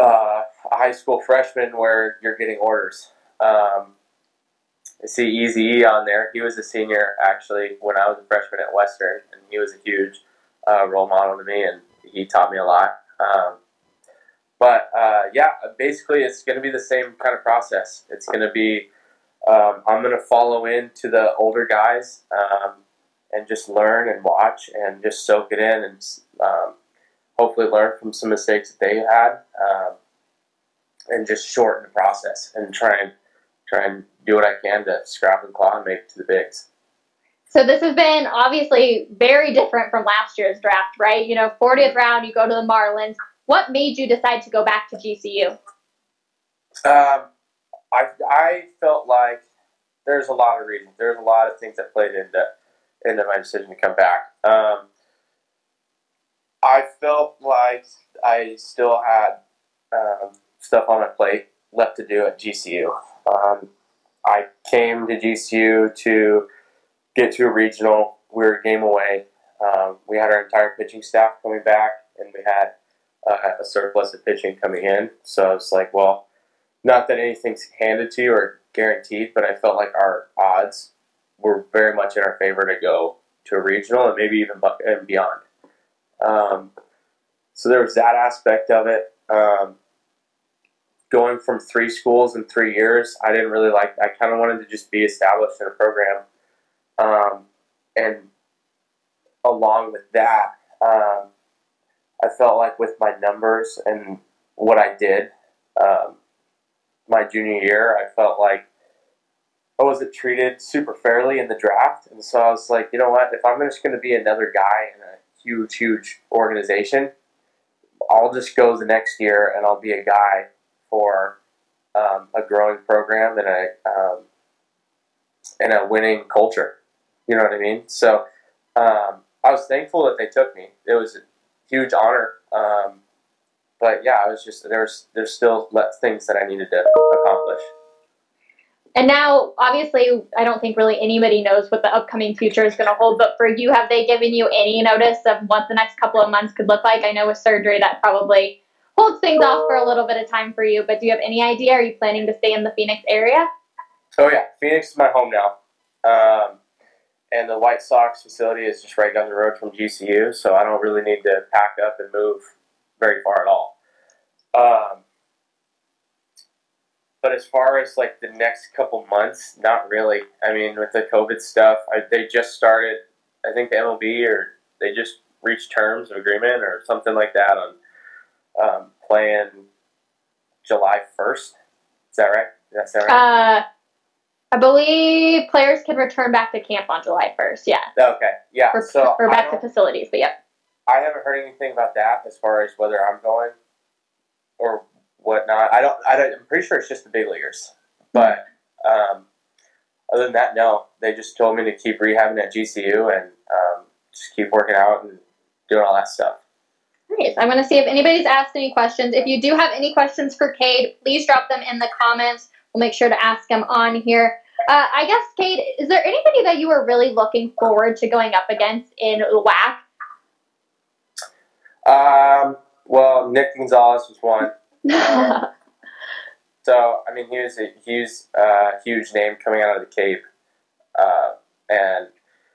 uh, a high school freshman where you're getting orders. Um, I see Easy on there. He was a senior actually when I was a freshman at Western, and he was a huge uh, role model to me, and he taught me a lot. Um, but uh, yeah, basically, it's going to be the same kind of process. It's going to be um, I'm going to follow in to the older guys um, and just learn and watch and just soak it in and um, hopefully learn from some mistakes that they had um, and just shorten the process and try and try and do what I can to scrap and claw and make it to the bigs. So this has been obviously very different from last year's draft, right? You know, 40th round, you go to the Marlins. What made you decide to go back to GCU? Um, I I felt like there's a lot of reasons. There's a lot of things that played into into my decision to come back. Um, I felt like I still had um, stuff on my plate left to do at GCU. Um, I came to GCU to get to a regional. We were a game away. Um, we had our entire pitching staff coming back, and we had uh, a surplus of pitching coming in. So I was like, well, not that anything's handed to you or guaranteed, but I felt like our odds were very much in our favor to go to a regional and maybe even and beyond. Um, so there was that aspect of it. Um, going from three schools in three years, I didn't really like. I kind of wanted to just be established in a program, um, and along with that, um, I felt like with my numbers and what I did um, my junior year, I felt like I wasn't treated super fairly in the draft, and so I was like, you know what? If I'm just going to be another guy in a huge, huge organization, I'll just go the next year and I'll be a guy for um, a growing program and a um, and a winning culture. You know what I mean? So um, I was thankful that they took me. It was huge honor. Um, but yeah, I was just there's there's still things that I needed to accomplish. And now, obviously, I don't think really anybody knows what the upcoming future is going to hold. But for you, have they given you any notice of what the next couple of months could look like? I know with surgery that probably holds things off for a little bit of time for you. But do you have any idea? Are you planning to stay in the Phoenix area? Oh yeah, Phoenix is my home now. Um, and the White Sox facility is just right down the road from GCU, so I don't really need to pack up and move very far at all. Um, but as far as like the next couple months, not really. I mean, with the COVID stuff, I, they just started. I think the MLB or they just reached terms of agreement or something like that on um, playing July first. Is that right? Is that right? Uh, I believe players can return back to camp on July first. Yeah. Okay. Yeah. For, so for back to facilities, but yeah. I haven't heard anything about that as far as whether I'm going or whatnot. I don't. I don't I'm pretty sure it's just the big leaguers. But um, other than that, no. They just told me to keep rehabbing at GCU and um, just keep working out and doing all that stuff. Nice. I'm going to see if anybody's asked any questions. If you do have any questions for Kade, please drop them in the comments. We'll make sure to ask him on here. Uh, I guess, Kade, is there anybody that you were really looking forward to going up against in WAC? Um, well, Nick Gonzalez was one. so I mean, he was a huge, uh, huge name coming out of the Cape, uh, and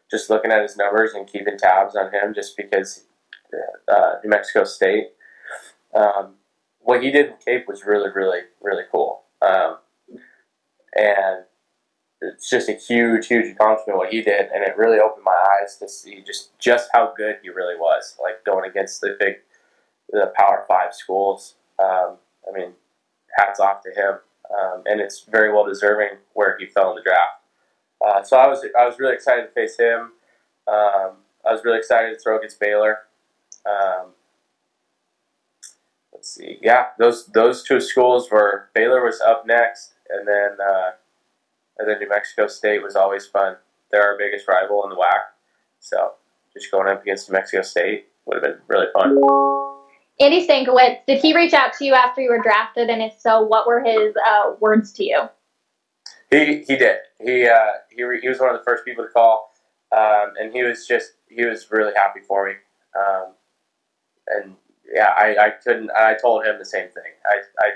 just looking at his numbers and keeping tabs on him, just because uh, New Mexico State. Um, what he did in Cape was really, really, really cool, um, and it's just a huge, huge accomplishment what he did, and it really opened my eyes to see just just how good he really was, like going against the big, the Power Five schools. Um, I mean, hats off to him, um, and it's very well deserving where he fell in the draft. Uh, so I was I was really excited to face him. Um, I was really excited to throw against Baylor. Um, let's see, yeah, those those two schools were Baylor was up next, and then uh, and then New Mexico State was always fun. They're our biggest rival in the WAC, so just going up against New Mexico State would have been really fun. Andy Stankiewicz, did he reach out to you after you were drafted? And if so, what were his uh, words to you? He he did. He uh, he re- he was one of the first people to call, um, and he was just he was really happy for me. Um, and yeah, I, I couldn't. I told him the same thing. I I,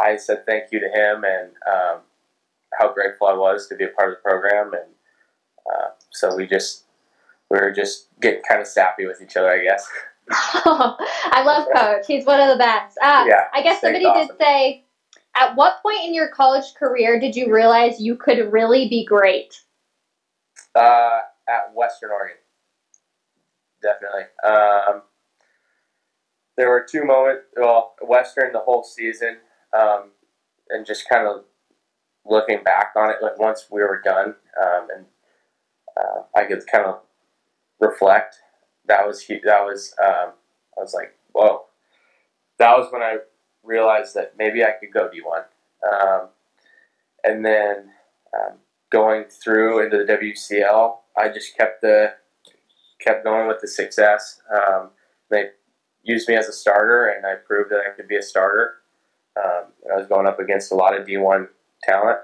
I said thank you to him and um, how grateful I was to be a part of the program, and uh, so we just we were just getting kind of sappy with each other, I guess. I love Coach. He's one of the best. Uh, yeah, I guess somebody awesome. did say At what point in your college career did you realize you could really be great? Uh, at Western Oregon, definitely. Um, there were two moments. Well, Western the whole season, um, and just kind of looking back on it, like once we were done, um, and uh, I could kind of reflect. That was that was um, I was like, whoa. That was when I realized that maybe I could go D1. Um, and then um, going through into the WCL, I just kept the kept going with the success. Um, they used me as a starter, and I proved that I could be a starter. Um, I was going up against a lot of D1 talent.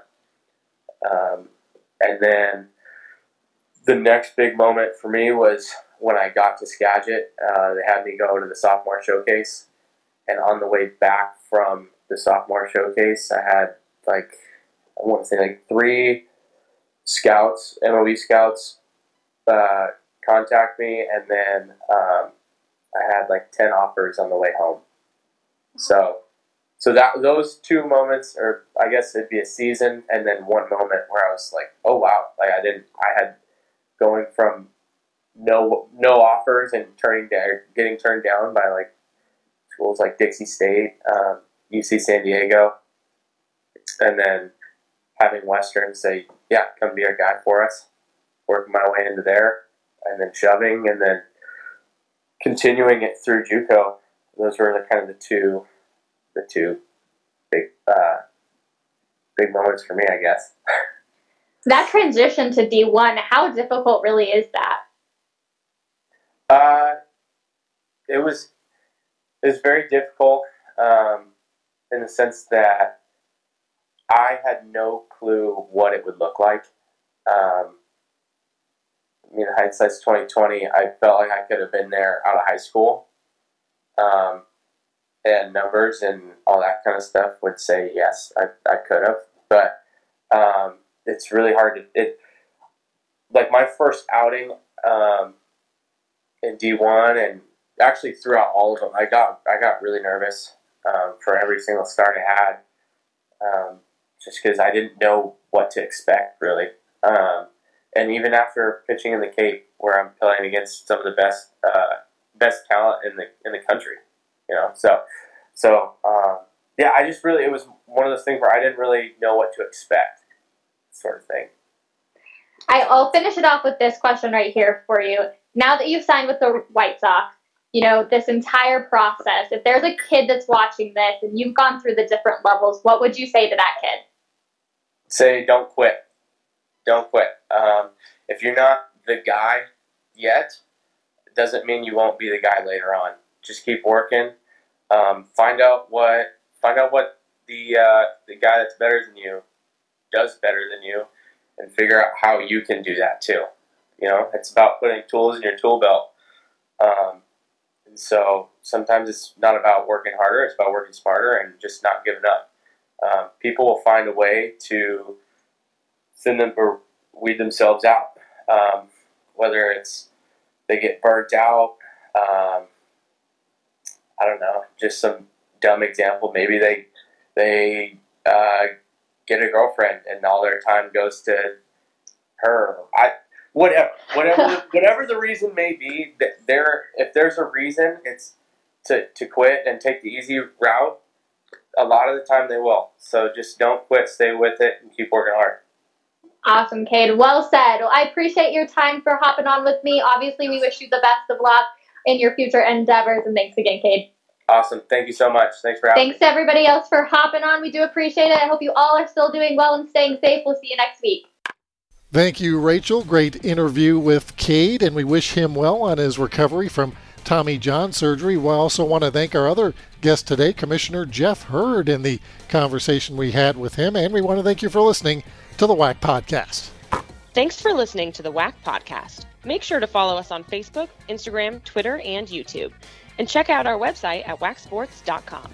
Um, and then the next big moment for me was when I got to Skagit. Uh, they had me go to the sophomore showcase, and on the way back from the sophomore showcase, I had like I want to say like three scouts, MOE scouts, uh, contact me, and then um, I had like ten offers on the way home. So, so that those two moments, or I guess it'd be a season, and then one moment where I was like, oh wow, like I didn't, I had going from no no offers and turning down, getting turned down by like schools like Dixie State, um, UC San Diego, and then having Western say, "Yeah, come be our guy for us," working my way into there, and then shoving, and then continuing it through JUCO. Those were the kind of the two, the two big, uh, big moments for me, I guess. that transition to D1, how difficult really is that? Uh, it was it was very difficult um, in the sense that I had no clue what it would look like. Um, I mean, hindsight's twenty twenty. I felt like I could have been there out of high school, um, and numbers and all that kind of stuff would say yes, I, I could have. But um, it's really hard to it. Like my first outing um, in D one and actually throughout all of them, I got I got really nervous um, for every single start I had, um, just because I didn't know what to expect really. Um, and even after pitching in the Cape, where I'm playing against some of the best uh, best talent in the in the country, you know, so so um, yeah, I just really it was one of those things where I didn't really know what to expect, sort of thing. I, I'll finish it off with this question right here for you. Now that you've signed with the White Sox, you know, this entire process, if there's a kid that's watching this and you've gone through the different levels, what would you say to that kid? Say, don't quit. Don't quit. Um, if you're not the guy yet, it doesn't mean you won't be the guy later on. Just keep working. Um, find out what find out what the uh, the guy that's better than you does better than you, and figure out how you can do that too. You know, it's about putting tools in your tool belt. Um, and so sometimes it's not about working harder, it's about working smarter and just not giving up. Um, people will find a way to send them or weed themselves out. Um, whether it's they get burnt out, um, I don't know, just some dumb example. Maybe they they uh, get a girlfriend and all their time goes to her. I whatever whatever whatever the reason may be that there if there's a reason it's to, to quit and take the easy route a lot of the time they will. So just don't quit stay with it and keep working hard. Awesome Kade. Well said. Well I appreciate your time for hopping on with me. Obviously we wish you the best of luck in your future endeavors and thanks again Kade awesome thank you so much thanks for having thanks me. to everybody else for hopping on we do appreciate it I hope you all are still doing well and staying safe we'll see you next week Thank you, Rachel. Great interview with Kade, and we wish him well on his recovery from Tommy John surgery. We also want to thank our other guest today, Commissioner Jeff Hurd, in the conversation we had with him. And we want to thank you for listening to the WAC Podcast. Thanks for listening to the WAC Podcast. Make sure to follow us on Facebook, Instagram, Twitter, and YouTube. And check out our website at wacsports.com.